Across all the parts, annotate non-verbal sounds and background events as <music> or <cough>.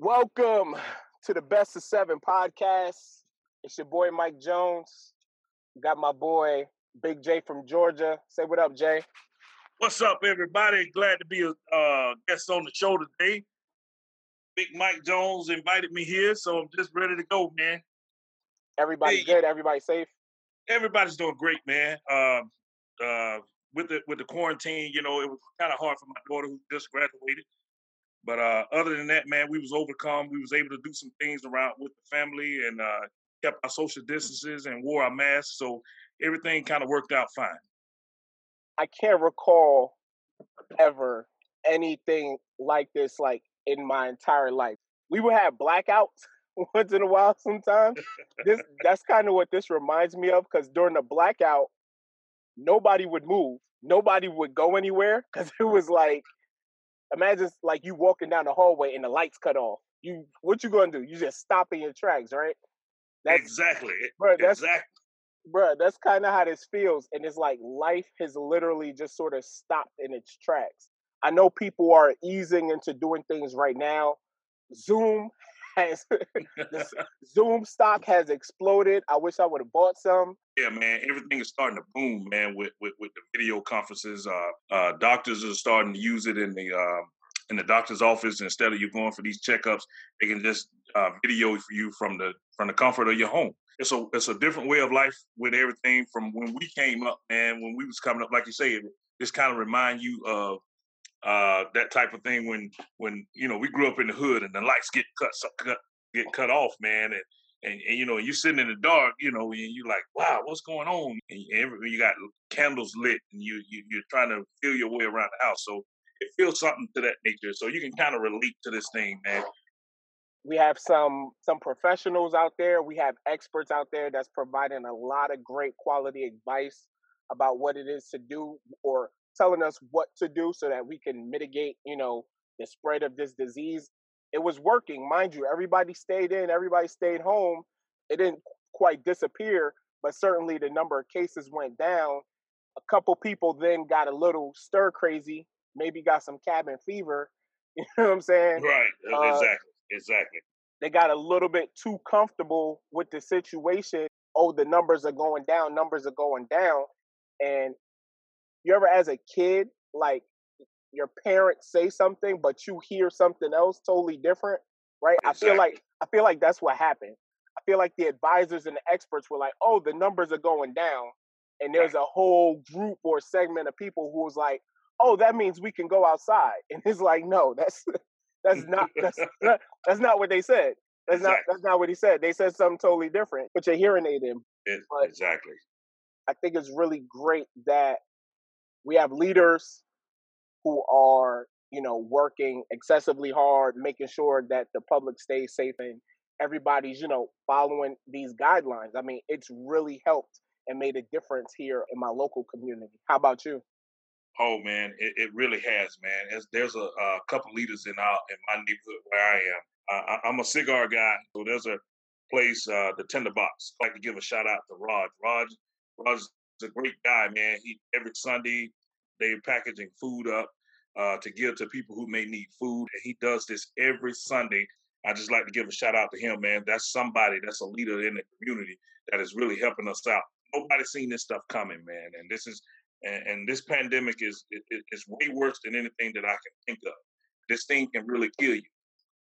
Welcome to the Best of Seven podcast. It's your boy Mike Jones. Got my boy Big Jay from Georgia. Say what up, Jay. What's up, everybody? Glad to be a uh, guest on the show today. Big Mike Jones invited me here, so I'm just ready to go, man. Everybody hey, good? Everybody safe? Everybody's doing great, man. Um, uh, with the with the quarantine, you know, it was kind of hard for my daughter who just graduated. But uh, other than that, man, we was overcome. We was able to do some things around with the family and uh, kept our social distances and wore our masks. So everything kind of worked out fine. I can't recall ever anything like this, like in my entire life. We would have blackouts <laughs> once in a while sometimes. this that's kind of what this reminds me of because during the blackout, nobody would move. Nobody would go anywhere because it was like imagine like you walking down the hallway and the lights cut off. You what you gonna do? You just stop in your tracks, right? That's, exactly. Bro, that's, exactly. Bro, that's kind of how this feels. And it's like life has literally just sort of stopped in its tracks. I know people are easing into doing things right now. Zoom has <laughs> <laughs> Zoom stock has exploded. I wish I would have bought some. Yeah, man, everything is starting to boom, man. With with, with the video conferences, uh, uh, doctors are starting to use it in the uh, in the doctor's office instead of you going for these checkups. They can just uh, video for you from the from the comfort of your home. It's a it's a different way of life with everything from when we came up, man. When we was coming up, like you say, this kind of remind you of uh, that type of thing when when you know we grew up in the hood and the lights get cut, cut get cut off, man, and and, and you know you're sitting in the dark, you know, and you're like, wow, what's going on? And every, you got candles lit, and you, you you're trying to feel your way around the house, so it feels something to that nature. So you can kind of relate to this thing, man. We have some some professionals out there. We have experts out there that's providing a lot of great quality advice about what it is to do or telling us what to do so that we can mitigate, you know, the spread of this disease. It was working, mind you. Everybody stayed in, everybody stayed home. It didn't quite disappear, but certainly the number of cases went down. A couple people then got a little stir crazy, maybe got some cabin fever. <laughs> You know what I'm saying? Right. Uh, exactly. Exactly. They got a little bit too comfortable with the situation. Oh, the numbers are going down, numbers are going down. And you ever as a kid like your parents say something but you hear something else totally different right? Exactly. i feel like i feel like that's what happened. I feel like the advisors and the experts were like oh the numbers are going down and there's a whole group or segment of people who was like oh that means we can go outside <laughs> and it's like no that's that's not <laughs> that's not, that's not what they said. That's exactly. not that's not what he said. They said something totally different but you're hearing it in it, exactly. I think it's really great that we have leaders who are you know working excessively hard making sure that the public stays safe and everybody's you know following these guidelines. I mean it's really helped and made a difference here in my local community. How about you? Oh man it, it really has man. There's a, a, couple leaders in our in my neighborhood where i am. I, am a cigar guy so there's a place uh, the Tinderbox. I'd like to give a shout out to raj. Raj is a great guy man he every sunday they're packaging food up uh, to give to people who may need food. And he does this every Sunday. I just like to give a shout out to him, man. That's somebody that's a leader in the community that is really helping us out. Nobody's seen this stuff coming, man. And this is and, and this pandemic is it, it's way worse than anything that I can think of. This thing can really kill you.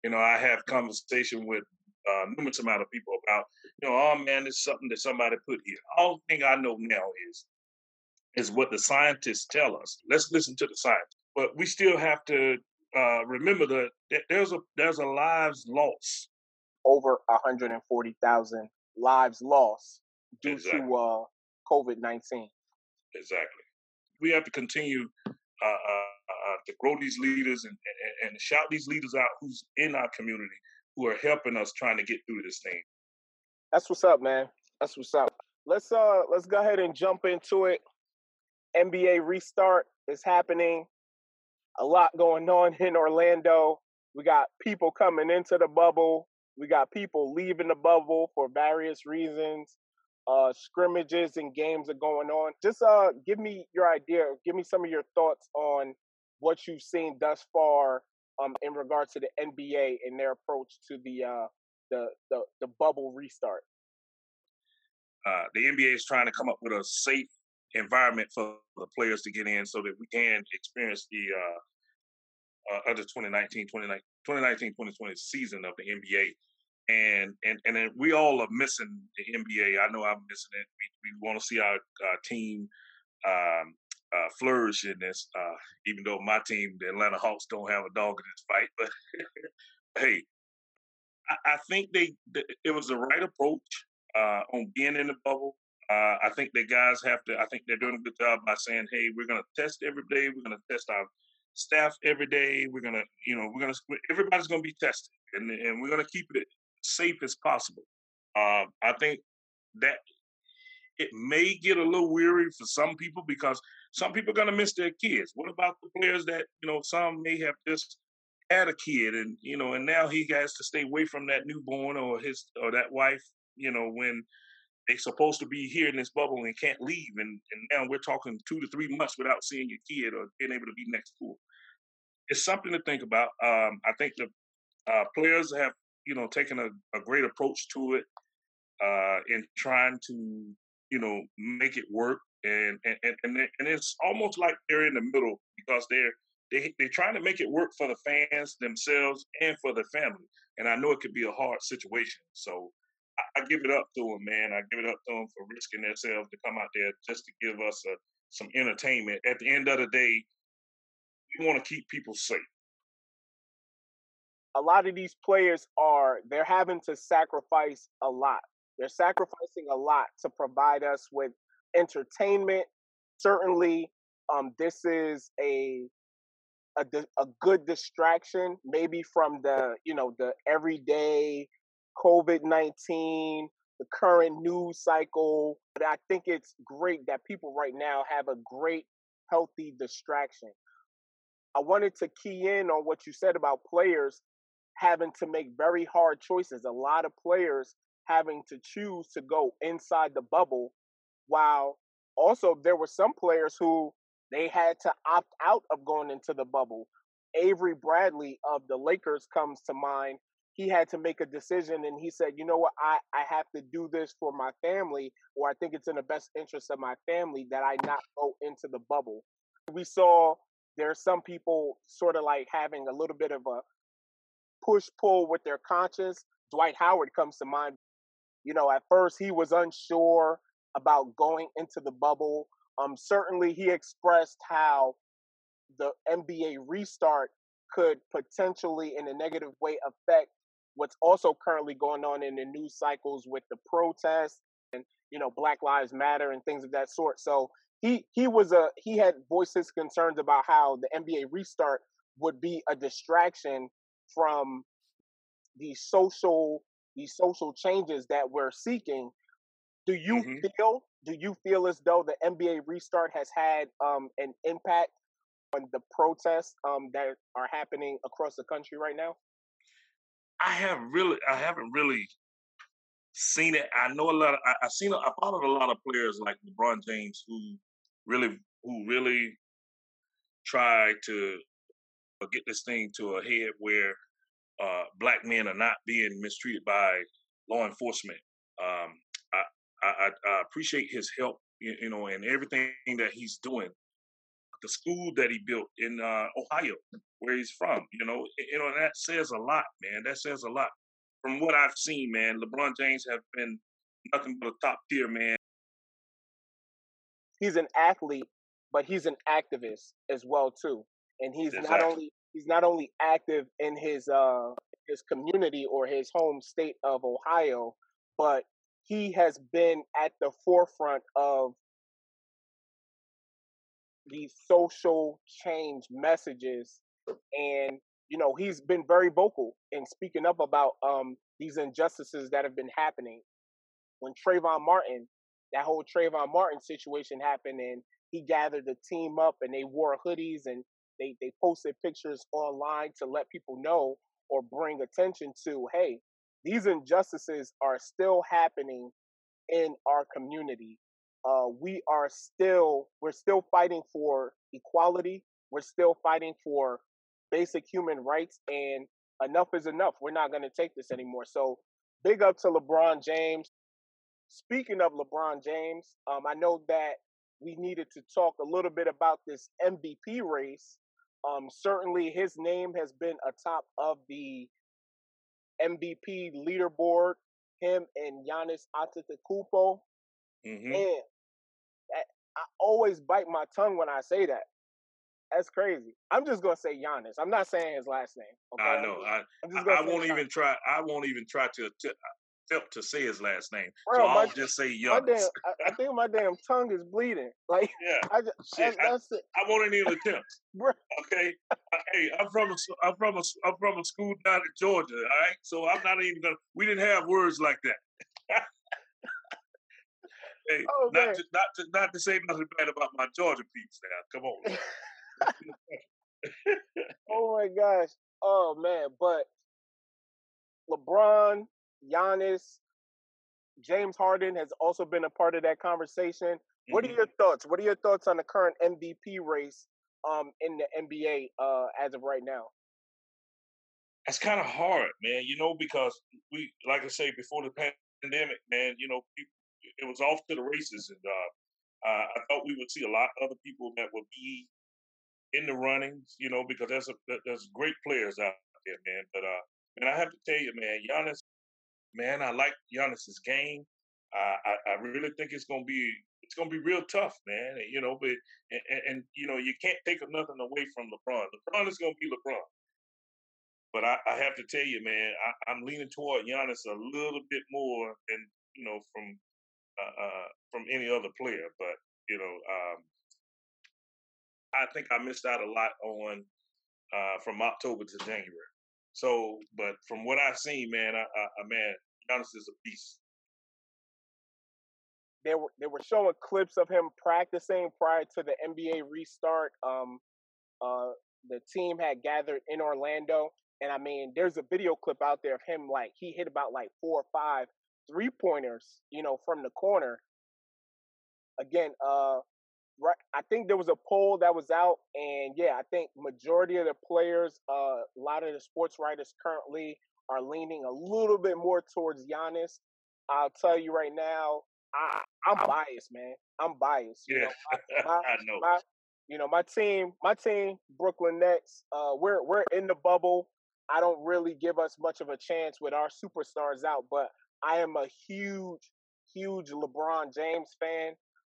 You know, I have conversation with uh, numerous amount of people about, you know, oh man, it's something that somebody put here. All thing I know now is is what the scientists tell us. Let's listen to the science. But we still have to uh, remember that there's a there's a lives lost. Over 140,000 lives lost due exactly. to uh, COVID 19. Exactly. We have to continue uh, uh, uh, to grow these leaders and, and, and shout these leaders out who's in our community who are helping us trying to get through this thing. That's what's up, man. That's what's up. Let's uh let's go ahead and jump into it. NBA restart is happening. A lot going on <laughs> in Orlando. We got people coming into the bubble. We got people leaving the bubble for various reasons. Uh, scrimmages and games are going on. Just uh, give me your idea. Give me some of your thoughts on what you've seen thus far um, in regards to the NBA and their approach to the uh, the, the the bubble restart? Uh, the NBA is trying to come up with a safe environment for the players to get in so that we can experience the uh, uh, other 2019 2019 2020 season of the NBA. And and and we all are missing the NBA. I know I'm missing it. We, we want to see our, our team um, uh, flourish in this. Uh, even though my team, the Atlanta Hawks, don't have a dog in this fight, but <laughs> hey, I, I think they it was the right approach uh, on being in the bubble. Uh, I think the guys have to. I think they're doing a good job by saying, "Hey, we're going to test every day. We're going to test our staff every day. We're going to, you know, we're going to. Everybody's going to be tested, and and we're going to keep it safe as possible." Uh, I think that it may get a little weary for some people because some people are going to miss their kids. What about the players that you know? Some may have just had a kid, and you know, and now he has to stay away from that newborn or his or that wife. You know, when they're supposed to be here in this bubble and can't leave, and and now we're talking two to three months without seeing your kid or being able to be next to. It's something to think about. Um, I think the uh, players have you know taken a, a great approach to it uh, in trying to you know make it work, and and and and it's almost like they're in the middle because they're they they're trying to make it work for the fans themselves and for the family. And I know it could be a hard situation, so I, I give it up to them, man. I give it up to them for risking themselves to come out there just to give us a, some entertainment. At the end of the day, we want to keep people safe. A lot of these players are they're having to sacrifice a lot. They're sacrificing a lot to provide us with entertainment. Certainly, um, this is a, a a good distraction, maybe from the you know the everyday COVID 19, the current news cycle. But I think it's great that people right now have a great, healthy distraction. I wanted to key in on what you said about players having to make very hard choices. A lot of players having to choose to go inside the bubble, while also there were some players who they had to opt out of going into the bubble. Avery Bradley of the Lakers comes to mind he had to make a decision and he said, you know what, I, I have to do this for my family, or I think it's in the best interest of my family that I not go into the bubble. We saw there are some people sort of like having a little bit of a push pull with their conscience. Dwight Howard comes to mind. You know, at first he was unsure about going into the bubble. Um, certainly he expressed how the NBA restart could potentially, in a negative way, affect what's also currently going on in the news cycles with the protests and you know Black Lives Matter and things of that sort. So he he was a he had voiced his concerns about how the NBA restart would be a distraction from the social these social changes that we're seeking. Do you mm-hmm. feel do you feel as though the NBA restart has had um, an impact on the protests um, that are happening across the country right now? I have really, I haven't really seen it. I know a lot. Of, I, have seen, I followed a lot of players like LeBron James who really, who really try to uh, get this thing to a head where uh, black men are not being mistreated by law enforcement. Um, I, I, I, appreciate his help, you, you know, and everything that he's doing the school that he built in uh, Ohio, where he's from. You know, you know, that says a lot, man. That says a lot. From what I've seen, man, LeBron James have been nothing but a top tier man. He's an athlete, but he's an activist as well too. And he's exactly. not only he's not only active in his uh his community or his home state of Ohio, but he has been at the forefront of these social change messages. And you know he's been very vocal in speaking up about um, these injustices that have been happening. When Trayvon Martin that whole Trayvon Martin situation happened and he gathered the team up and they wore hoodies and they, they posted pictures online to let people know or bring attention to hey these injustices are still happening in our community uh, we are still we're still fighting for equality. We're still fighting for basic human rights and enough is enough. We're not going to take this anymore. So big up to LeBron James. Speaking of LeBron James, um, I know that we needed to talk a little bit about this MVP race. Um, certainly, his name has been atop of the MVP leaderboard. Him and Giannis Antetokounmpo. Mm-hmm. And I always bite my tongue when I say that. That's crazy. I'm just gonna say Giannis. I'm not saying his last name. Okay? I know. I, I, I won't even try. I won't even try to, to attempt to say his last name. Bro, so I'll my, just say Giannis. Damn, I, I, think my damn tongue is bleeding. <laughs> Like, yeah, I just, Shit, that's, it. I won't even attempt. <laughs> Bro. okay. hey, I'm from a, I'm from a, I'm from a school down in Georgia. All right, so I'm not even gonna. We didn't have words like that. <laughs> hey, oh, not to, not to not to say nothing bad about my Georgia peeps now. Come on. oh my gosh. Oh man, but LeBron, Giannis, James Harden has also been a part of that conversation. What mm-hmm. are your thoughts? What are your thoughts on the current MVP race um, in the NBA uh, as of right now? It's kind of hard, man. You know, because we, like I say, before the pandemic, man, you know, it was off to the races, and uh, uh, I thought we would see a lot of other people that would be in the runnings, you know, because there's a there's great players out there, man. But uh, and I have to tell you, man, Giannis, man, I like Giannis's game. Uh, I I really think it's gonna be it's gonna be real tough, man. And, you know, but and, and, and, you know you can't take nothing away from LeBron. LeBron is gonna be LeBron. But I, I have to tell you, man, I, am leaning toward Giannis a little bit more than you know from uh, uh, from any other player. But you know, um, I think I missed out a lot on uh, from October to January. So, but from what I've seen, man, I, man, Giannis is a beast. They were they were showing clips of him practicing prior to the NBA restart. Um, uh, the team had gathered in Orlando, and I mean, there's a video clip out there of him like he hit about like four or five three pointers, you know, from the corner. Again, uh, right. I think there was a poll that was out, and yeah, I think majority of the players, uh, a lot of the sports writers currently are leaning a little bit more towards Giannis. I'll tell you right now, I, I'm biased, man. I'm biased. Yeah, you know, my, my, <laughs> I know. My, you know, my team, my team, Brooklyn Nets. Uh, we're we're in the bubble. I don't really give us much of a chance with our superstars out, but I am a huge, huge LeBron James fan.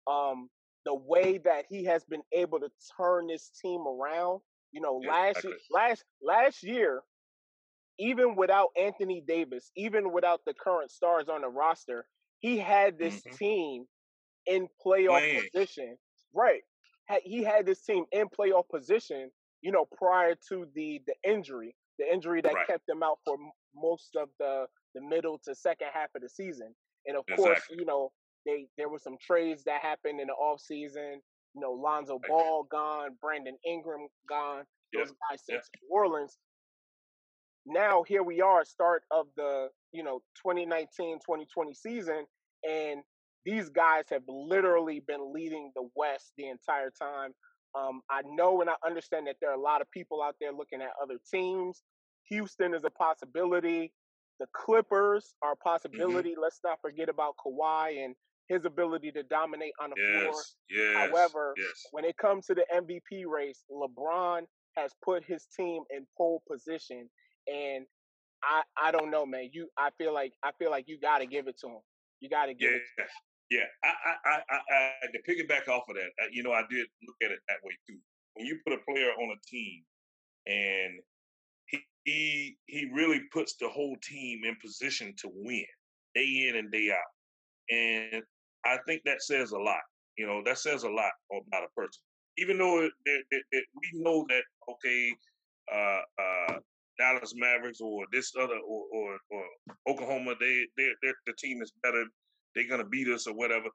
Um, the way that he has been able to turn this team around, you know, yeah, last year, last last year, even without Anthony Davis, even without the current stars on the roster, he had this mm-hmm. team in playoff position. Right. He had this team in playoff position, you know, prior to the the injury, the injury that right. kept them out for most of the the middle to second half of the season. And of exactly. course, you know, they there were some trades that happened in the off season. You know, Lonzo Ball gone, Brandon Ingram gone. Those guys sent to New Orleans. Now here we are, start of the you know 2019-2020 season, and these guys have literally been leading the West the entire time. Um, I know and I understand that there are a lot of people out there looking at other teams. Houston is a possibility. The Clippers are a mm-hmm. possibility. Mm-hmm. Let's not forget about Kawhi and his ability to dominate on the yes, floor. Yes, However, yes. when it comes to the MVP race, LeBron has put his team in pole position, and I I don't know, man. You I feel like I feel like you got to give it to him. You got to give yeah, it. To him. Yeah, I, I, I, I, to piggyback off of that, uh, you know, I did look at it that way too. When you put a player on a team, and he he really puts the whole team in position to win day in and day out. And I think that says a lot. You know, that says a lot about a person. Even though it, it, it, we know that, okay, uh, uh, Dallas Mavericks or this other or, or, or Oklahoma, they they the team is better. They're gonna beat us or whatever.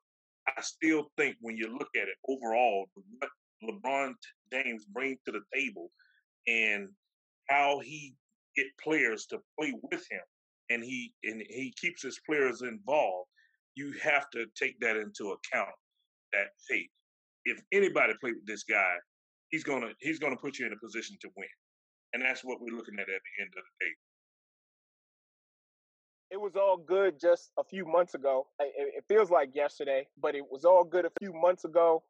I still think when you look at it overall, what LeBron James brings to the table and how he get players to play with him and he and he keeps his players involved, you have to take that into account. That hey, if anybody play with this guy, he's gonna he's gonna put you in a position to win. and that's what we're looking at at the end of the day. It was all good just a few months ago. It feels like yesterday, but it was all good a few months ago.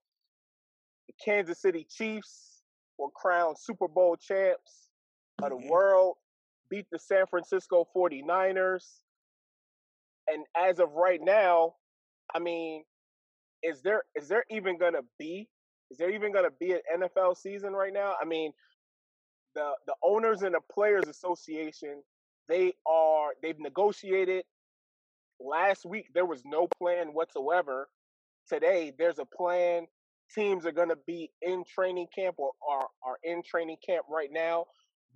The Kansas City Chiefs were crowned Super Bowl champs of the mm-hmm. world, beat the San Francisco 49ers. And as of right now, I mean, is there is there even gonna be is there even gonna be an NFL season right now? I mean, the the owners and the players association, they are they've negotiated. Last week there was no plan whatsoever. Today there's a plan. Teams are gonna be in training camp or are, are in training camp right now.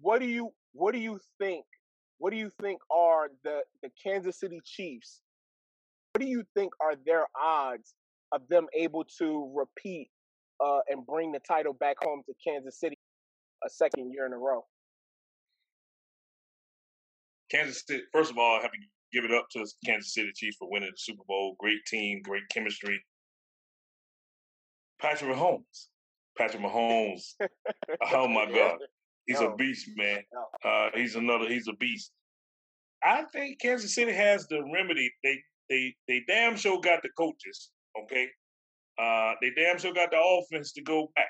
What do you what do you think? What do you think are the the Kansas City Chiefs? What do you think are their odds of them able to repeat uh, and bring the title back home to Kansas City a second year in a row? Kansas City, first of all, I have to give it up to Kansas City Chiefs for winning the Super Bowl. Great team, great chemistry. Patrick Mahomes. Patrick Mahomes. <laughs> oh my God. He's no. a beast, man. No. Uh, he's another, he's a beast. I think Kansas City has the remedy. They they they damn sure got the coaches, okay? Uh, they damn sure got the offense to go back,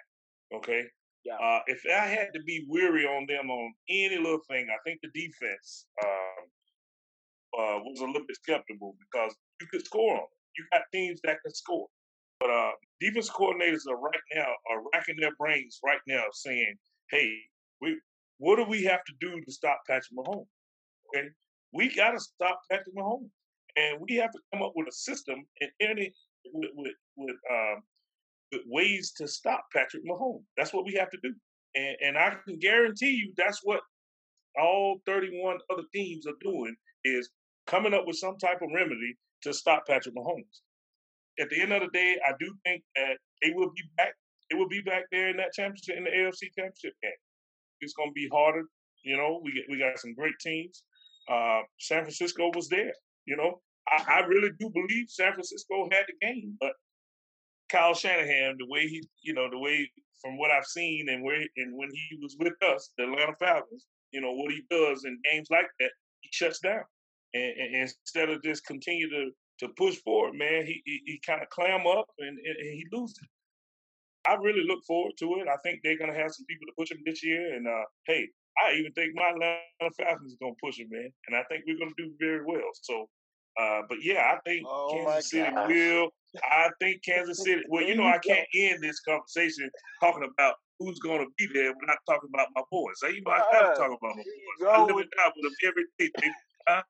okay? Yeah. Uh, if I had to be weary on them on any little thing, I think the defense um, uh, was a little bit skeptical because you could score on them. You got teams that can score. But uh, defense coordinators are right now are racking their brains right now, saying, "Hey, we what do we have to do to stop Patrick Mahomes? Okay, we got to stop Patrick Mahomes, and we have to come up with a system and any with with, with um, ways to stop Patrick Mahomes. That's what we have to do. And, and I can guarantee you that's what all 31 other teams are doing is coming up with some type of remedy to stop Patrick Mahomes. At the end of the day, I do think that they will be back. It will be back there in that championship in the AFC championship game. It's going to be harder. You know, we get, we got some great teams. Uh, San Francisco was there. You know, I, I really do believe San Francisco had the game, but Kyle Shanahan, the way he, you know, the way from what I've seen and where and when he was with us, the Atlanta Falcons, you know, what he does in games like that, he shuts down. And, and instead of just continue to to push forward, man, he he, he kind of clam up and, and, and, he loses. I really look forward to it. I think they're gonna have some people to push him this year. And uh, hey, I even think my Atlanta Falcons is gonna push him, man. And I think we're gonna do very well. So uh, but yeah, I think oh Kansas City gosh. will. I think Kansas City. Well, you know, I <laughs> can't end this conversation talking about who's going to be there We're not talking about my boys. So, you know, I got to talk about my boys. I live and die with them every day. Huh?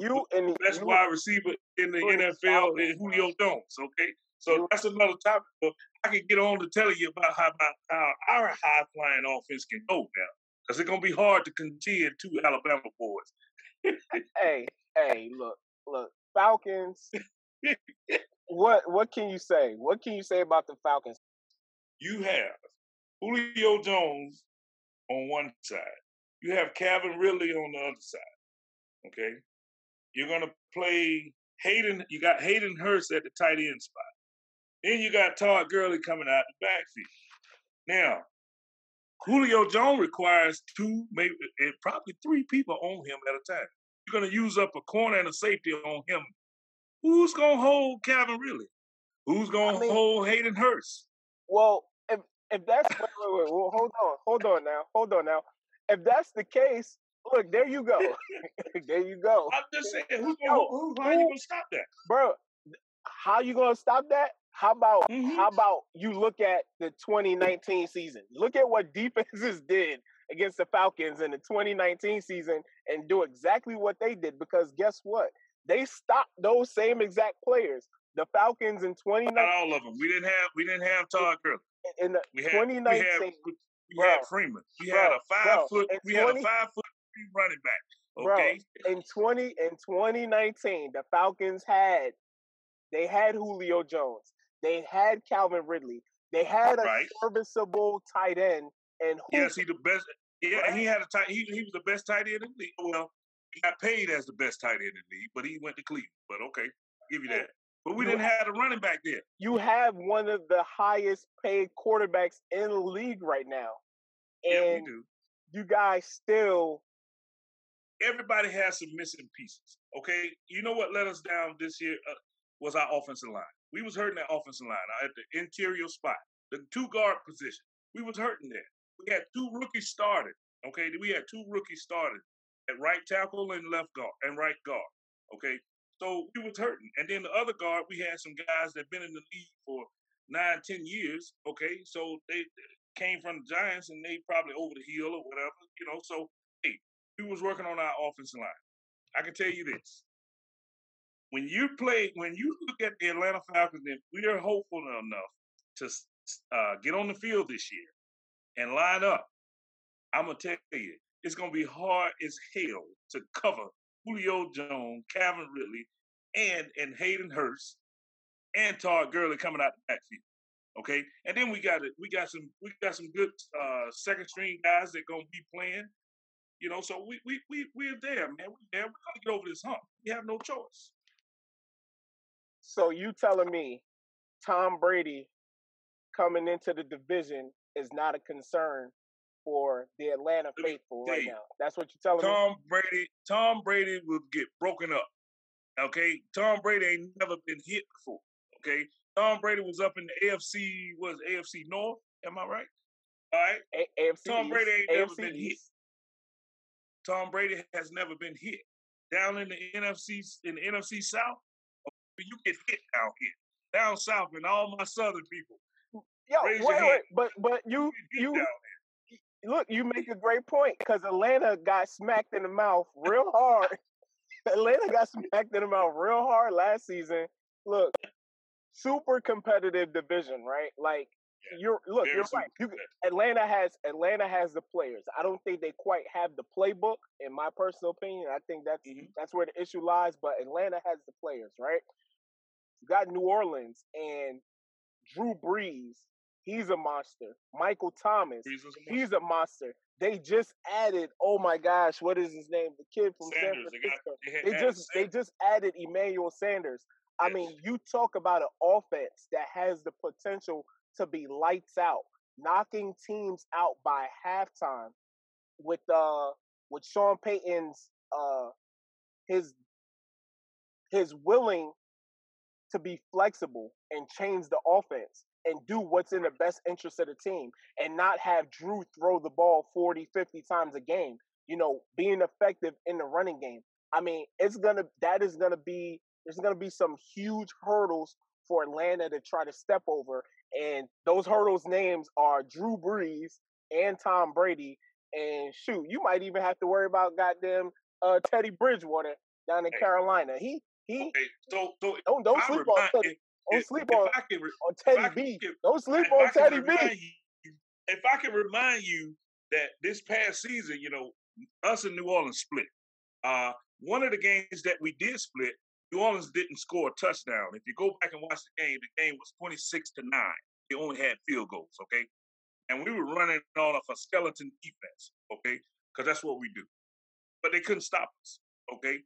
You and the best wide receiver in the NFL is Julio Jones. Okay, so that's another topic. But I can get on to telling you about how about how our high flying offense can go now, because it's gonna be hard to contend two Alabama boys. hey, hey, look, look, Falcons. what what can you say? What can you say about the Falcons? You have Julio Jones on one side. You have Calvin Ridley on the other side. Okay, you're gonna play Hayden. You got Hayden Hurst at the tight end spot. Then you got Todd Gurley coming out the backfield. Now, Julio Jones requires two, maybe and probably three people on him at a time you're going to use up a corner and a safety on him. Who's going to hold Calvin Ridley? Who's going to I mean, hold Hayden Hurst? Well, if if that's wait, wait, wait, well, hold on, hold on now, hold on now. If that's the case, look, there you go, <laughs> <laughs> there you go. I'm just saying, who's gonna, who, who, how you gonna stop that, bro? How you gonna stop that? How about mm-hmm. how about you look at the 2019 season? Look at what <laughs> defenses did against the Falcons in the 2019 season and do exactly what they did because guess what? They stopped those same exact players. The Falcons in 2019. Not all of them. We didn't have we didn't have Todd Gurley. In the we had, 2019, we had, we bro, had Freeman. We bro, had a five bro, foot. We 20, had a five foot running back. Okay. Bro, in 20 in 2019, the Falcons had they had Julio Jones. They had Calvin Ridley. They had a right. serviceable tight end and who, yes, he the best. Yeah, right? he had a tight. He, he was the best tight end in the league. Well, he got paid as the best tight end in the league, but he went to Cleveland. But okay, I'll give you that. But we you didn't have, have a running back there. You have one of the highest paid quarterbacks in the league right now. And yeah, we do. you guys still everybody has some missing pieces. Okay, you know what let us down this year uh, was our offensive line. We was hurting that offensive line uh, at the interior spot, the two guard position. We was hurting there. We had two rookies started. Okay, we had two rookies started at right tackle and left guard and right guard. Okay, so we was hurting, and then the other guard we had some guys that been in the league for nine, ten years. Okay, so they came from the Giants and they probably over the hill or whatever, you know. So hey, we was working on our offensive line. I can tell you this: when you play, when you look at the Atlanta Falcons, and we are hopeful enough to uh, get on the field this year and line up, I'm gonna tell you, it's gonna be hard as hell to cover Julio Jones, Calvin Ridley, and and Hayden Hurst and Todd Gurley coming out the backfield. Okay, and then we got it. We got some. We got some good uh, second string guys that gonna be playing. You know, so we we we we're there, man. We there. We're gonna get over this hump. We have no choice. So you telling me Tom Brady coming into the division is not a concern for the Atlanta faithful right now. That's what you're telling Tom me. Tom Brady, Tom Brady will get broken up. Okay, Tom Brady ain't never been hit before. Okay, Tom Brady was up in the AFC, was AFC North? Am I right? All right. A- AFC Tom Brady ain't AFC never been hit. Tom Brady has never been hit. Down in the NFC, in the NFC South, you get hit down here. Down south, and all my southern people. Mm, yo, wait, wait, but but you you look, you make a great point because Atlanta got smacked in the mouth real hard. <laughs> Atlanta got smacked in the mouth real hard last season. Look, super competitive division, right? Like yeah, you're look, you're right. You, Atlanta has Atlanta has the players. I don't think they quite have the playbook, in my personal opinion. I think that's mm-hmm. that's where the issue lies. But Atlanta has the players, right? You got New Orleans and Drew Brees. He's a monster. Michael Thomas. A monster. He's a monster. They just added. Oh my gosh, what is his name? The kid from Sanders. San Francisco. They, got, they, they just Sanders. they just added Emmanuel Sanders. I mean, you talk about an offense that has the potential to be lights out, knocking teams out by halftime with uh with Sean Payton's uh his his willing to be flexible and change the offense and do what's in the best interest of the team and not have Drew throw the ball 40, 50 times a game. You know, being effective in the running game. I mean, it's gonna that is gonna be there's going to be some huge hurdles for Atlanta to try to step over. And those hurdles names are Drew Brees and Tom Brady. And shoot, you might even have to worry about goddamn uh, Teddy Bridgewater down in hey. Carolina. He he. Okay. So, so don't don't sleep remind, on Teddy. Don't if, sleep if on, can, on Teddy B. Can, don't sleep on Teddy B. You, if I can remind you that this past season, you know, us in New Orleans split. Uh, one of the games that we did split, New Orleans didn't score a touchdown. If you go back and watch the game, the game was 26 to 9. They only had field goals, okay? And we were running on of a skeleton defense, okay? Because that's what we do. But they couldn't stop us, okay?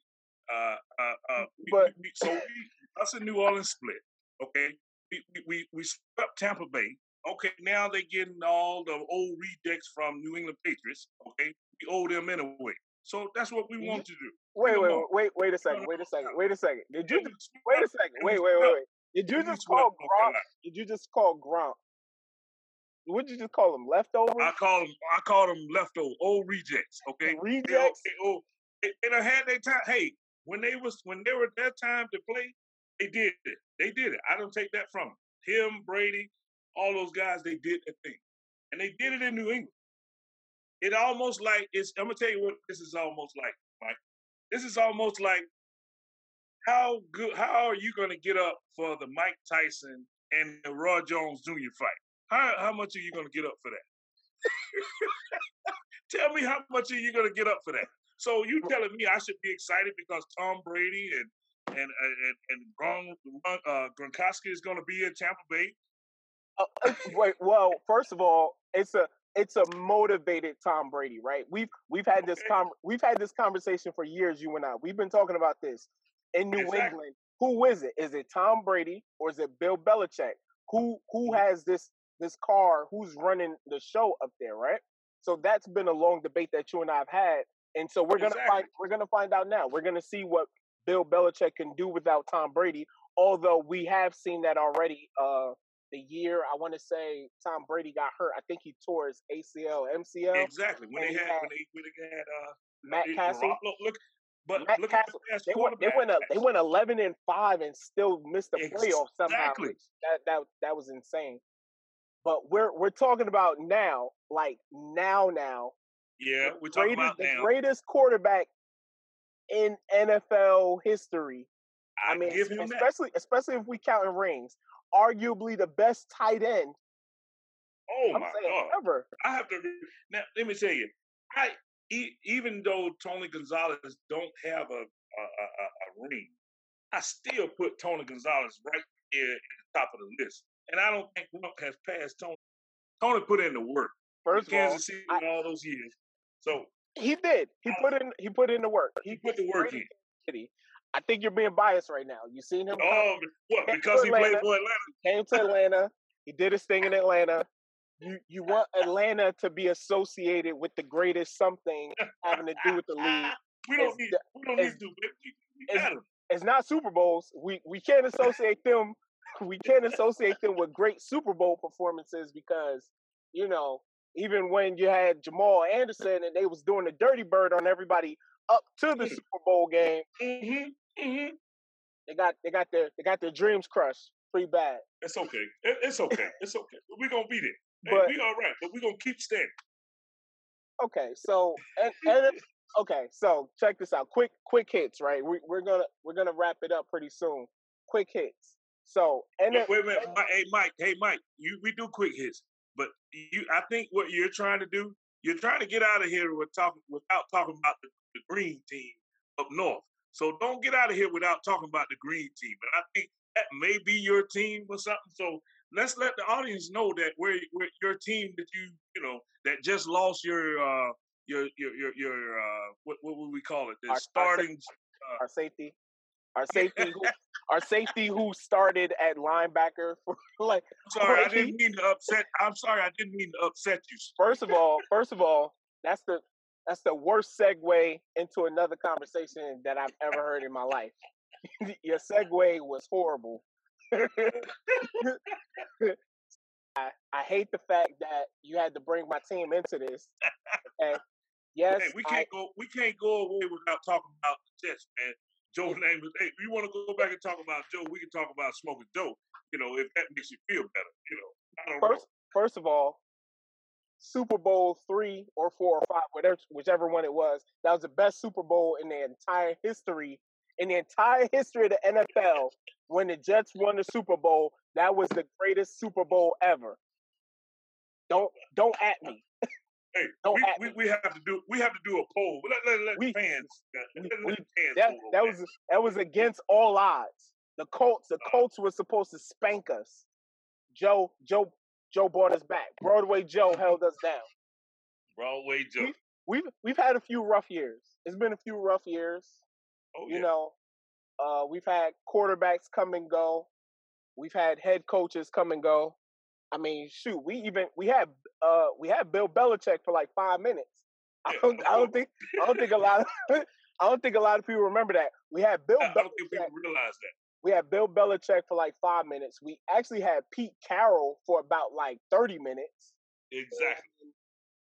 Uh, uh, uh, we, but, we, so we, us in New Orleans split, okay? We, we, we swept Tampa Bay. Okay, now they're getting all the old rejects from New England Patriots, okay? We owe them anyway. So that's what we want to do. Wait, wait, wait, wait a second. Wait a second. Wait a second. Did you just wait a second? Wait, wait, wait, wait. Did you just call Gronk? Did you just call Gronk? What did you just call them? Leftovers? I call them. I call them leftover old rejects. Okay, rejects. Oh, they, they had their time. Hey, when they was when they were their time to play, they did it. They did it. I don't take that from them. Him, Brady, all those guys. They did their thing, and they did it in New England. It almost like it's. I'm gonna tell you what this is almost like, Mike. This is almost like how good. How are you gonna get up for the Mike Tyson and the Roy Jones Jr. fight? How how much are you gonna get up for that? <laughs> Tell me how much are you gonna get up for that? So you telling me I should be excited because Tom Brady and and and and Gron, uh, Gronkowski is going to be in Tampa Bay? Uh, uh, wait, well, first of all, it's a it's a motivated Tom Brady, right? We've we've had this com- we've had this conversation for years, you and I. We've been talking about this in New exactly. England. Who is it? Is it Tom Brady or is it Bill Belichick? Who who mm-hmm. has this this car? Who's running the show up there, right? So that's been a long debate that you and I have had, and so we're gonna Exactly. find we're gonna find out now. We're gonna see what Bill Belichick can do without Tom Brady. Although we have seen that already. Uh, the year I want to say Tom Brady got hurt, I think he tore his ACL, MCL. Exactly. When they had had when they when they had uh Matt it- Cassel. Garoppolo- look, but Matt look at the They went, they went, a, they went eleven and five and still missed the playoffs somehow. That that that was insane. But we're we're talking about now, like now, now. Yeah, we're talking greatest, about the greatest quarterback in NFL history. I, I mean, him that. especially especially if we count in rings, arguably the best tight end. Oh I'm my god! ever. I have to now. Let me tell you, I e- even though Tony Gonzalez don't have a a, a, a ring, I still put Tony Gonzalez right there at the top of the list, and I don't think Rump has passed Tony. Tony put in the work. First of all, Kansas City I- all those years, so he did. He put in he put in the work. he put the work in. City. I think you're being biased right now. You seen him come- Oh, what? Because he played for Atlanta. He came to Atlanta. He did his thing in Atlanta. You you want Atlanta to be associated with the greatest something having to do with the league. <laughs> We don't It's need. We don't need to. It's- It's not Super Bowls. We we can't associate them. <laughs> We can't associate them with great Super Bowl performances because you know even when you had Jamal Anderson and they was doing the dirty bird on everybody up to the Mm. Super Bowl game, Mm-hmm. Mm-hmm. they got they got their they got their dreams crushed pretty bad. It's okay. It, it's okay. It's okay. We're gonna beat it. Hey, But we all right, but we're gonna keep standing. Okay, so and, and <laughs> okay, so check this out. Quick, quick hits, right? We, we're gonna we're gonna wrap it up pretty soon. Quick hits. So and Wait, wait a minute. Mi- Hey Mike, hey Mike, you we do quick hits, but you I think what you're trying to do, you're trying to get out of here with talking without talking about the, the green team up north. So don't get out of here without talking about the green team. And I think that may be your team or something. So let's let the audience know that we're, we're your team that you you know that just lost your uh your your your your uh what what would we call it? The Our- starting our safety, our <laughs> safety, who, our safety who started at linebacker for <laughs> like. I'm sorry, I <laughs> didn't mean to upset. I'm sorry, I didn't mean to upset you. First of all, first of all, that's the that's the worst segue into another conversation that I've ever heard in my life. <laughs> Your segue was horrible. <laughs> I, I hate the fact that you had to bring my team into this. Okay. Yes, Hey, we can't go. We can't go away without talking about the test, man. Joe Namath. Hey, if you want to go back and talk about Joe? We can talk about smoking Joe. You know, if that makes you feel better. You know, I don't first, first of all, Super Bowl three or four or five, whatever, whichever one it was, that was the best Super Bowl in the entire history, in the entire history of the NFL. When the Jets won the Super Bowl, that was the greatest Super Bowl ever. Don't don't at me. Hey, <laughs> don't we, act- we, we have to do. We have to do a poll. Let, let, let We- fans. Uh, let, let we- fans That that was that was against all odds. The Colts, the uh-huh. Colts were supposed to spank us. Joe Joe Joe brought us back. Broadway Joe held us down. Broadway Joe. We've we've had a few rough years. It's been a few rough years. Oh you yeah. know, uh, we've had quarterbacks come and go. We've had head coaches come and go. I mean, shoot, we even we had uh we had Bill Belichick for like five minutes. <laughs> I don't I don't think I don't think a lot of <laughs> I don't think a lot of people remember that. We had <laughs> Bill I don't think Belichick. people realize that. We had Bill Belichick for like five minutes. We actually had Pete Carroll for about like thirty minutes. Exactly. And,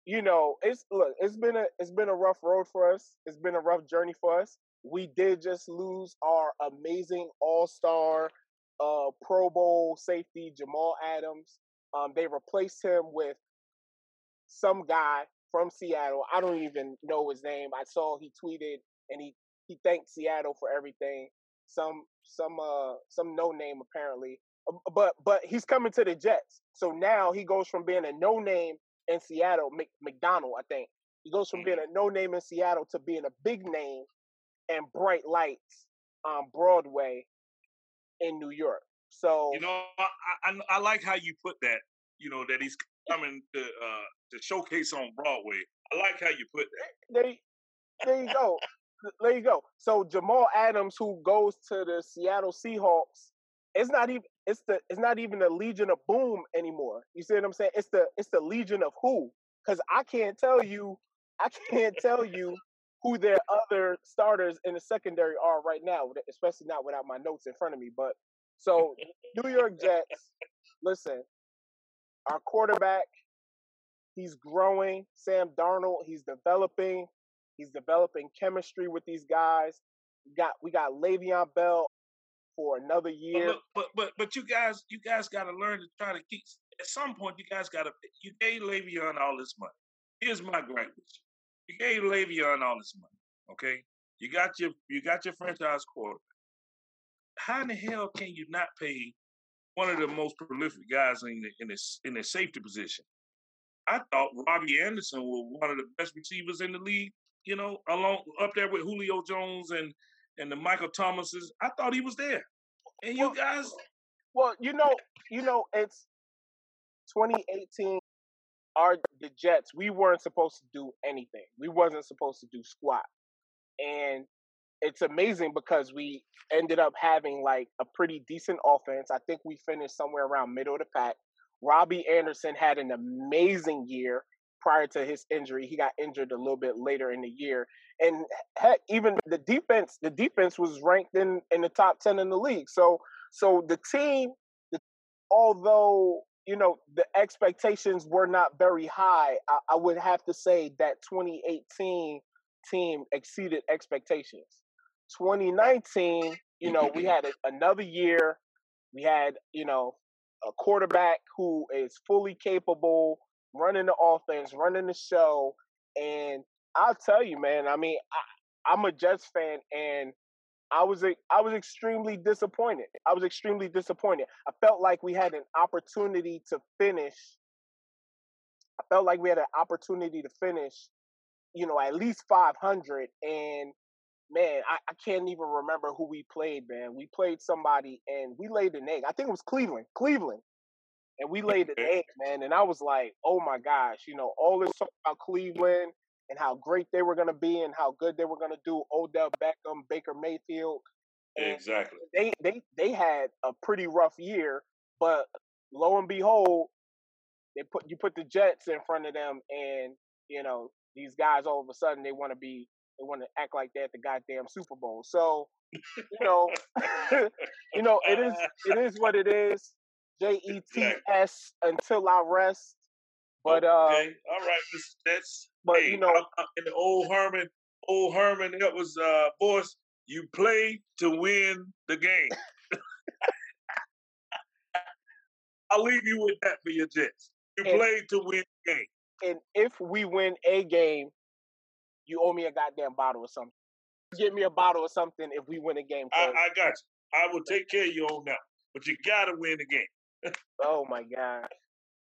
you know, it's look, it's been a it's been a rough road for us. It's been a rough journey for us. We did just lose our amazing All Star, uh, Pro Bowl safety Jamal Adams. Um, they replaced him with some guy from Seattle. I don't even know his name. I saw he tweeted and he he thanked Seattle for everything. Some some uh some no name apparently. Uh, But but he's coming to the Jets. So now he goes from being a no name in Seattle, Mc, McDougald, I think. He goes from being a no name in Seattle to being a big name and bright lights on Broadway in New York. So You know, I, I I like how you put that. You know that he's coming to uh to showcase on Broadway. I like how you put that. there, there you go. There you go. So Jamal Adams, who goes to the Seattle Seahawks, it's not even it's the it's not even the Legion of Boom anymore. You see what I'm saying? It's the it's the Legion of Who. because I can't tell you, I can't tell you who their other starters in the secondary are right now, especially not without my notes in front of me. But so New York Jets, listen, our quarterback, he's growing. Sam Darnold, he's developing. He's developing chemistry with these guys. We got we got Le'Veon Bell for another year. But, but but but you guys you guys got to learn to try to keep. At some point, you guys got to. You gave Le'Veon all this money. Here's my gripe with you. You gave Le'Veon all this money. Okay, you got your you got your franchise quarterback. How in the hell can you not pay one of the most prolific guys in the in this in the safety position? I thought Robby Anderson was one of the best receivers in the league. You know, along up there with Julio Jones and and the Michael Thomases. I thought he was there. And you guys Well, you know, you know, it's 2018 our the Jets, we weren't supposed to do anything. We wasn't supposed to do squat. And it's amazing because we ended up having like a pretty decent offense. I think we finished somewhere around middle of the pack. Robby Anderson had an amazing year prior to his injury. He got injured a little bit later in the year, and heck, even the defense, the defense was ranked in in the top ten in the league. So, so the team, the, although you know the expectations were not very high, I, I would have to say that 2018 team exceeded expectations. 2019, you know, we had a, another year. We had, you know, a quarterback who is fully capable, running the offense, running the show. And I'll tell you, man, I mean, I, I'm a Jets fan and I was I was extremely disappointed. I was extremely disappointed. I felt like we had an opportunity to finish. I felt like we had an opportunity to finish, you know, at least 500. And man, I, I can't even remember who we played. Man, we played somebody and we laid an egg. I think it was Cleveland. Cleveland and we laid an egg, man. And I was like, oh my gosh, you know, all this talk about Cleveland and how great they were going to be and how good they were going to do. Odell Beckham, Baker Mayfield. exactly. They they they had a pretty rough year, but lo and behold, they put you put the Jets in front of them, and you know these guys all of a sudden they want to be they want to act like they're at the goddamn Super Bowl. So you know, <laughs> you know it is it is what it is. J E T S until I rest. But uh, okay, all right, Mr. Jets. But hey, you know, in the old Herman, old Herman, that was uh, boys. You play to win the game. <laughs> I'll leave you with that for your Jets. You and, play to win the game. And if we win a game, you owe me a goddamn bottle or something. Give me a bottle or something if we win a game. I, I got you. I will take care of you on that. But you gotta win the game. Oh my god.